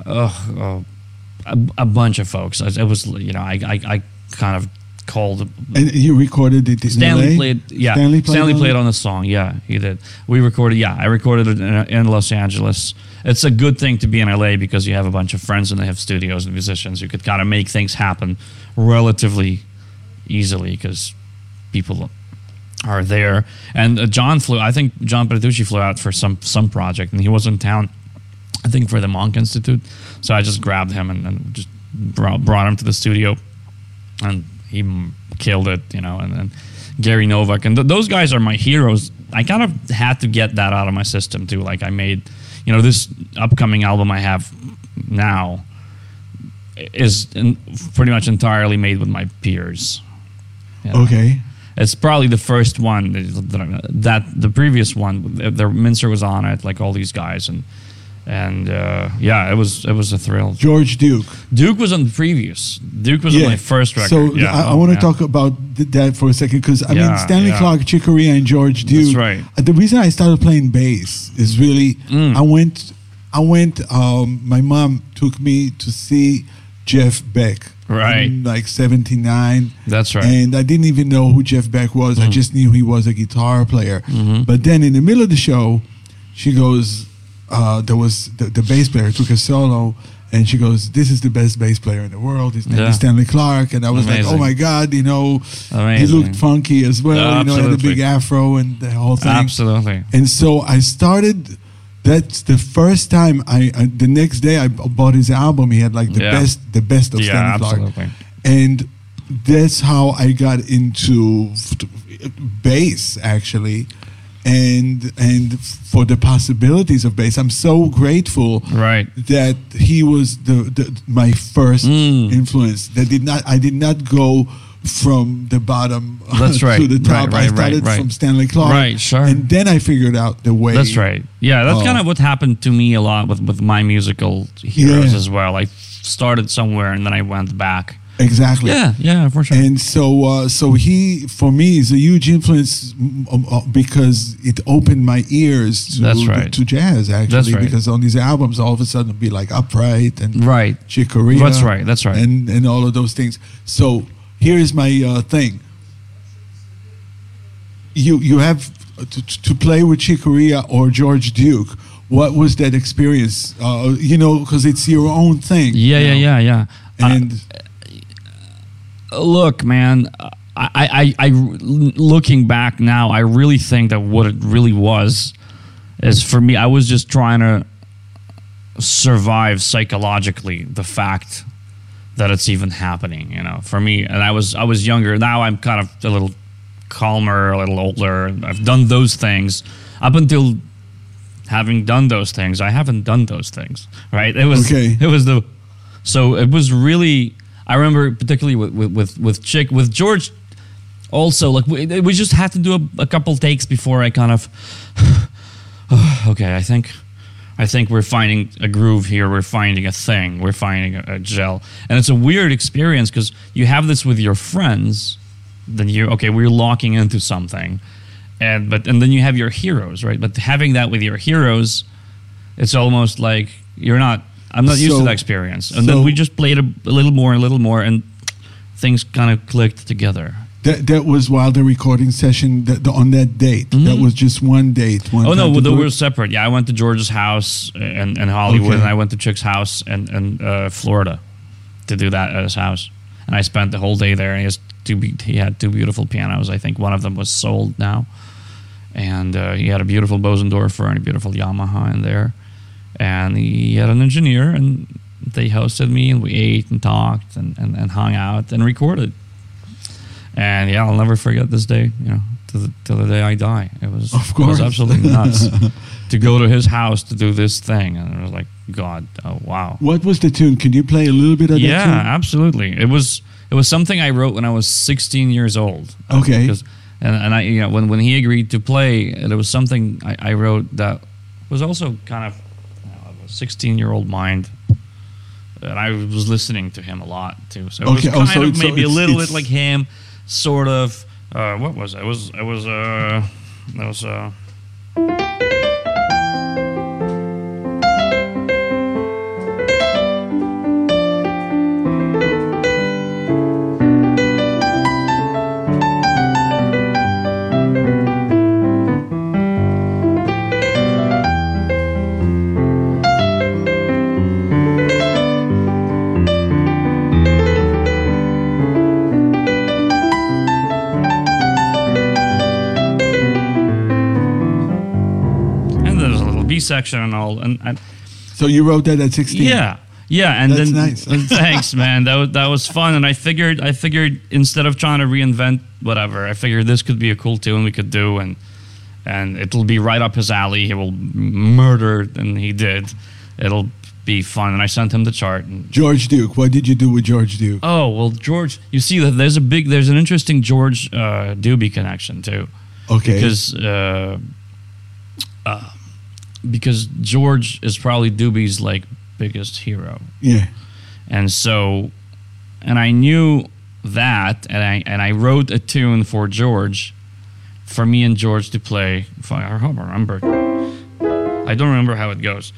Ugh, uh, a, a bunch of folks. It was you know I I, I kind of called And you recorded it Stanley LA? played, yeah. Stanley Stanley played, played, on on the song, yeah, he did. We recorded, yeah, I recorded it in, in Los Angeles. It's a good thing to be in LA because you have a bunch of friends and they have studios and musicians. You could kind of make things happen relatively easily because people are there. And uh, John flew. I think John Patitucci flew out for some some project, and he was in town. I think for the Monk Institute. So I just grabbed him and, and just brought, brought him to the studio, and he killed it. You know, and then Gary Novak and th- those guys are my heroes. I kind of had to get that out of my system too. Like I made, you know, this upcoming album I have now is in, pretty much entirely made with my peers. You know? Okay. It's probably the first one that, that the previous one, the Mintzer was on it, like all these guys, and and uh, yeah, it was it was a thrill. George Duke. Duke was on the previous. Duke was on my first record. So yeah, I, I oh, want to yeah. talk about th- that for a second because I mean Stanley yeah. Clarke, Chick Corea, and George Duke. That's right. uh, The reason I started playing bass is really Mm. I went. I went. Um, my mom took me to see Jeff Beck. Right. In like '79. That's right. And I didn't even know who Jeff Beck was. I Mm. just knew he was a guitar player. Mhm. But then in the middle of the show, she goes, uh, there was the, the bass player took a solo, and she goes, "This is the best bass player in the world. His name Yeah. is Stanley Clarke." And I was like, "Oh my god!" You know, he looked funky as well. You know, had a big afro and the whole thing. Absolutely. And so I started. That's the first time I. The next day I bought his album. He had like the Yeah. best, the best of Yeah, Stanley Clarke absolutely. and that's how I got into bass actually and and for the possibilities of bass I'm so grateful Right. that he was the, the my first Mm. influence that did not I did not go from the bottom That's right. to the top Right, I started right, right. from Stanley Clarke Right, sure. and then I figured out the way That's right. Yeah, that's Oh. kind of what happened to me a lot with, with my musical heroes Yeah. as well. I started somewhere and then I went back. Exactly Yeah, yeah, for sure. And so, uh, so he for me is a huge influence um, uh, because it opened my ears to That's right. to jazz actually. Right. Because on these albums, all of a sudden, it'd be like upright and right. Chick That's right, that's right. And and all of those things. So here's my uh, thing. You you have to, to play with Chick or George Duke. What was that experience? Uh, you know, because it's your own thing. Yeah, you yeah, know? yeah, yeah. Uh, And look, man, I, I, I, looking back now, I really think that what it really was is for me, I was just trying to survive psychologically the fact that it's even happening. You know, for me, and I was, I was younger. Now I'm kind of a little calmer, a little older. I've done those things up until having done those things. I haven't done those things, right? It was, Okay. it was the so it was really i remember particularly with with with, chick with george also like we, we just had to do a, a couple takes before i kind of okay i think i think we're finding a groove here. We're finding a thing. We're finding a, a gel. And it's a weird experience because you have this with your friends then you okay we're locking into something. And but and then you have your heroes right? But having that with your heroes it's almost like you're not i'm not used So- to that experience and so- then we just played a, a little more and a little more and things kind of clicked together. That that was while the recording session that the, on that date. That was just one date. One Mm-hmm. Oh no, to they were separate. Yeah, I went to George's house in, in Hollywood, Okay. and I went to Chick's house in, in uh, Florida to do that at his house. And I spent the whole day there. And he has two. be- He had two beautiful pianos. I think one of them was sold now, and uh, he had a beautiful Bosendorfer and a beautiful Yamaha in there. And he had an engineer, and they hosted me, and we ate and talked and, and, and hung out and recorded. And yeah, I'll never forget this day. You know, to the, till the day I die. It was Of it was course. absolutely nuts to go to his house to do this thing, and it was like, God, oh wow. What was the tune? Can you play a little bit of Yeah, that yeah absolutely. It was it was something I wrote when I was 16 years old. Okay. Because, and, and I, you know, when, when he agreed to play, there was something I, I wrote that was also kind of you know, a 16 year old mind. And I was listening to him a lot too. So it Okay, was oh, kind so of so maybe a little bit like him, sort of. Uh, what was it? It was it was uh, that was uh. Section and all, and, and So you wrote that at 16? Yeah, yeah, and That's then nice. thanks, man. That was, that was fun, and I figured I figured instead of trying to reinvent whatever, I figured this could be a cool tune we could do, and and it'll be right up his alley. He will murder, and he did. It'll be fun, and I sent him the chart. And, George Duke. What did you do with George Duke? oh well, George, you see that there's a big, there's an interesting George uh, Doobie connection too Okay. because uh, uh, because George is probably Doobie's like biggest hero. yeah. and so and I knew that and I and I wrote a tune for George for me and George to play if I, I hope I remember I don't remember how it goes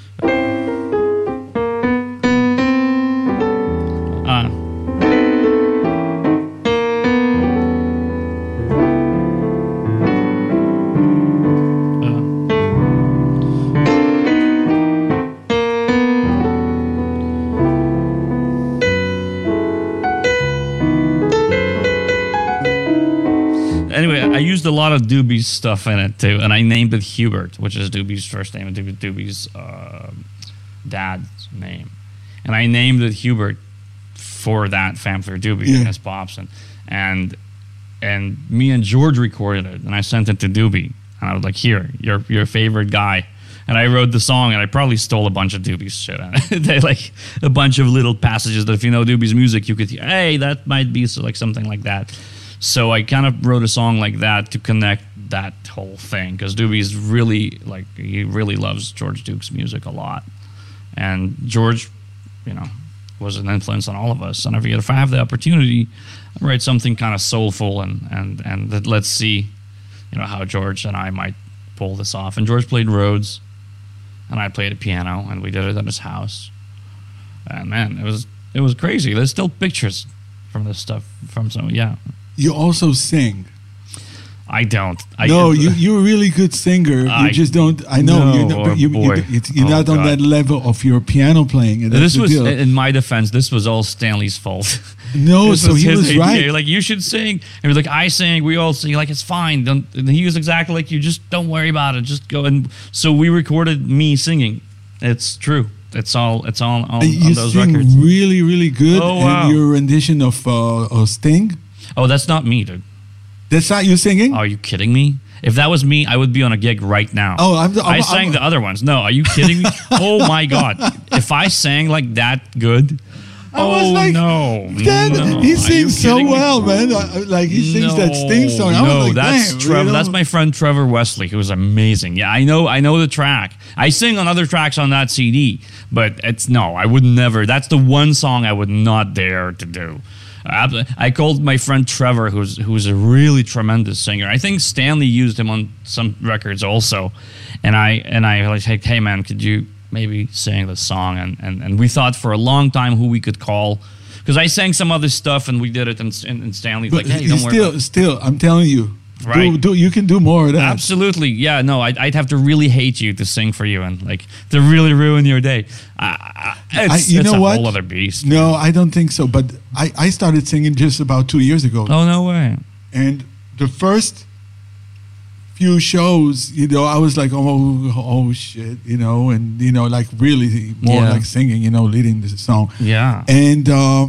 used a lot of Doobie's stuff in it too, and I named it Hubert, which is Doobie's first name and Doobie's uh, dad's name, and I named it Hubert for that Famfler Doobie Yeah. as pops, and and and me and George recorded it, and I sent it to Doobie, and I was like, "Here, your your favorite guy." And I wrote the song, and I probably stole a bunch of Doobie's shit. they like a bunch of little passages that, if you know Doobie's music, you could, hear, hey, that might be so, like something like that. So I kind of wrote a song like that to connect that whole thing because Doobie's really like he really loves George Duke's music a lot, and George, you know, was an influence on all of us. And if, if I have the opportunity, I'll write something kind of soulful and and and that let's see, you know, how George and I might pull this off. And George played Rhodes, and I played a piano, and we did it at his house. And man, it was it was crazy. There's still pictures from this stuff from some yeah. You also sing. I don't. I, no, you you're a really good singer. I- you just don't. I know you're No, not, but you, boy. you, it's- you're Oh, not on that level of your piano playing. and This was, deal. in my defense, this was all Stanley's fault. no, This so he his was idea. right. Like you should sing. And he's like, I sing. We all sing. Like it's fine. Don't. And he was exactly like you. Just don't worry about it. Just go. And so we recorded me singing. It's true. It's all. It's all on, you on those records. really, really good. Oh, wow. And your rendition of uh, of Sting. Oh, that's not me, dude. That's not you singing. Are you kidding me? If that was me, I would be on a gig right now. Oh, I'm- I'm- I sang I'm- the other ones. No, are you kidding me? oh my god! If I sang like that good, I was oh like, no, Dad, no. he sings so kidding me? well, man. Like he sings that Sting song. I No, was like, that's Trevor. That's my friend Trevor Wesley, who's amazing. Yeah, I know. I know the track. I sing on other tracks on that CD, but it's no. I would never. That's the one song I would not dare to do. I I called my friend Trevor, who's who's a really tremendous singer. I think Stanley used him on some records also, and I and I like, hey, man, could you maybe sing the song? And, and and we thought for a long time who we could call. because I sang some other stuff and we did it, and, and, and Stanley's But like, "Hey, don't worry." still, it." still, I'm telling you, Right. do, you can do more of that. Absolutely, yeah. No, I'd, I'd have to really hate you to sing for you and like to really ruin your day. I, I, it's, you know a what? whole other beast. No, I don't think so. But I, I started singing just about two years ago. Oh no way! And the first few shows, you know, I was like, oh, oh shit, you know, and, you know, like really more Yeah. like singing, you know, leading the song. Yeah, And, uh,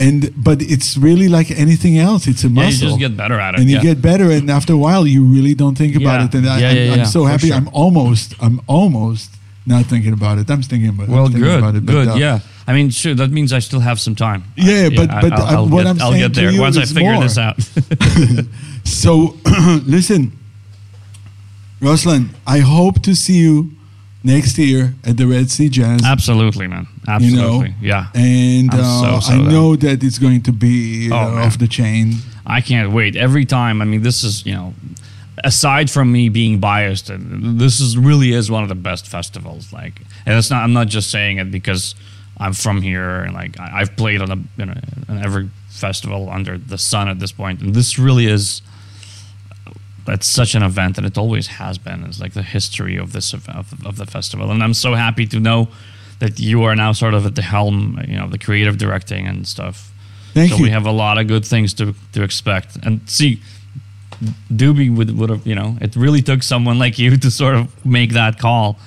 and, but it's really like anything else. It's a yeah. You just get better at it. and you yeah. get better, and after a while, you really don't think about Yeah. it. And I, I'm, yeah, so happy. sure. I'm almost, I'm almost not thinking about it. I'm thinking about. It. Well, good, about it, but, good. uh, yeah, I mean, sure. That means I still have some time. Yeah, but- but, I'll, uh, I'll what get, I'm saying I'll get to there you once I figure more. this out. So, listen, Ruslan, I hope to see you next year at the Red Sea Jazz. Absolutely, man. You know, Absolutely. yeah. And uh, so, so I down. know that it's going to be Oh, uh, off the chain. I can't wait. Every time, I mean, this is, you know, aside from me being biased, uh, this is really is one of the best festivals. Like, and it's not, I'm not just saying it because I'm from here and like I, I've played on a, you know, on every festival under the sun at this point. And this really is, it's such an event and it always has been. It's like the history of this, of, of the festival. And I'm so happy to know that you are now sort of at the helm, you know, the creative directing and stuff Thank so you. we have a lot of good things to, to expect. And see, Doobie would would have you know it really took someone like you to sort of make that call,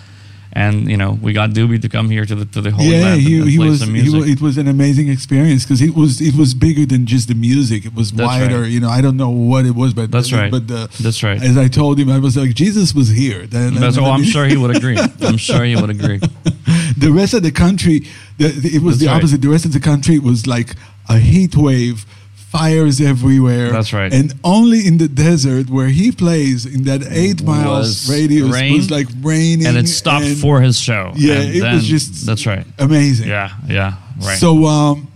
and you know we got Doobie to come here to the to the whole yeah, he, and, he play was. some He music. wa- it was an amazing experience because it was it was bigger than just the music. It was That's wider. right. You know, I don't know what it was, but That's right. But the, That's right. As I told him, I was like, Jesus was here. Then- That's, oh, I'm sure he would agree. I'm sure he would agree. the rest of the country, the, the- it was That's the right. opposite. The rest of the country was like a heat wave, fires everywhere. That's right. And only in the desert where he plays, in that eight miles Was radius, rain, was like raining. And it stopped and- for his show. Yeah, And it then- was just that's right. amazing. Yeah, yeah, right. So um,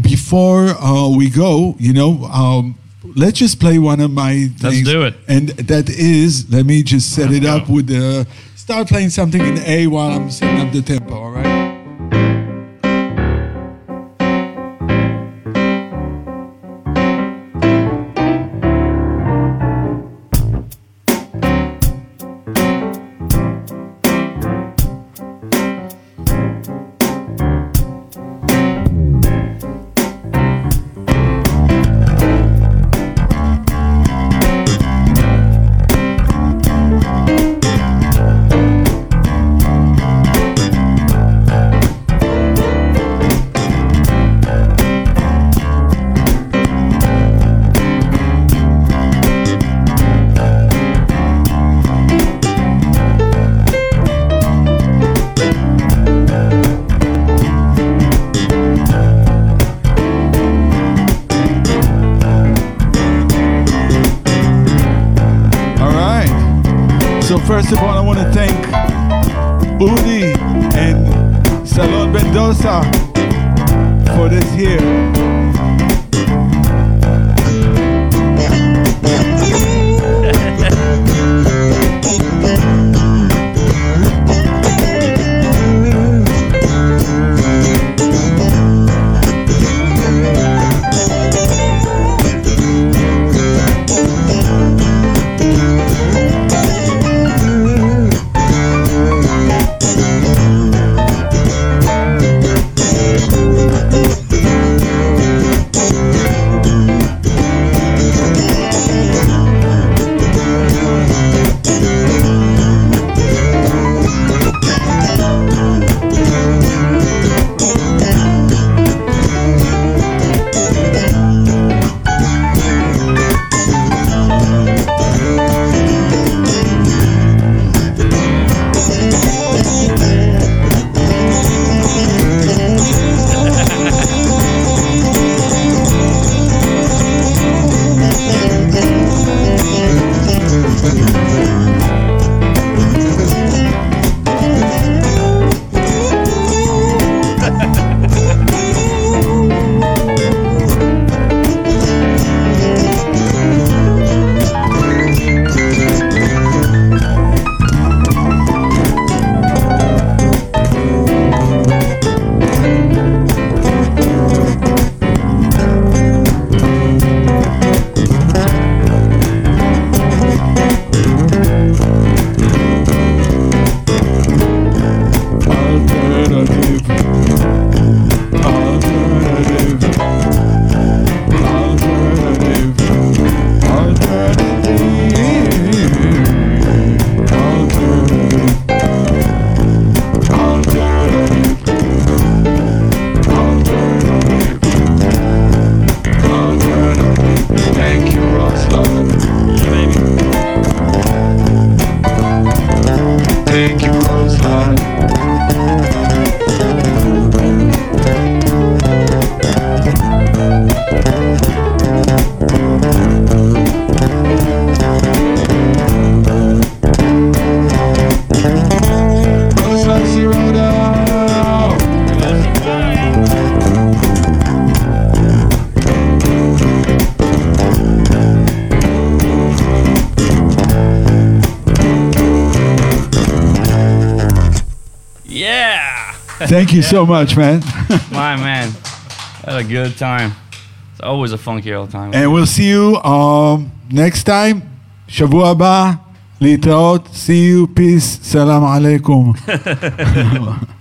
before uh, we go, you know, um, let's just play one of my Let's do it. And that is, let me just set Let's it up with the. Start playing something in A while I'm setting up the tempo. All right. First of all, I want to thank Udi and Salon Mendoza for this here. Thank you so much, man. My man, had a good time. It's always a funky old time. And we'll see you um, next time. שבוע הבא, להתראות. See you, peace, סלאם עליכום.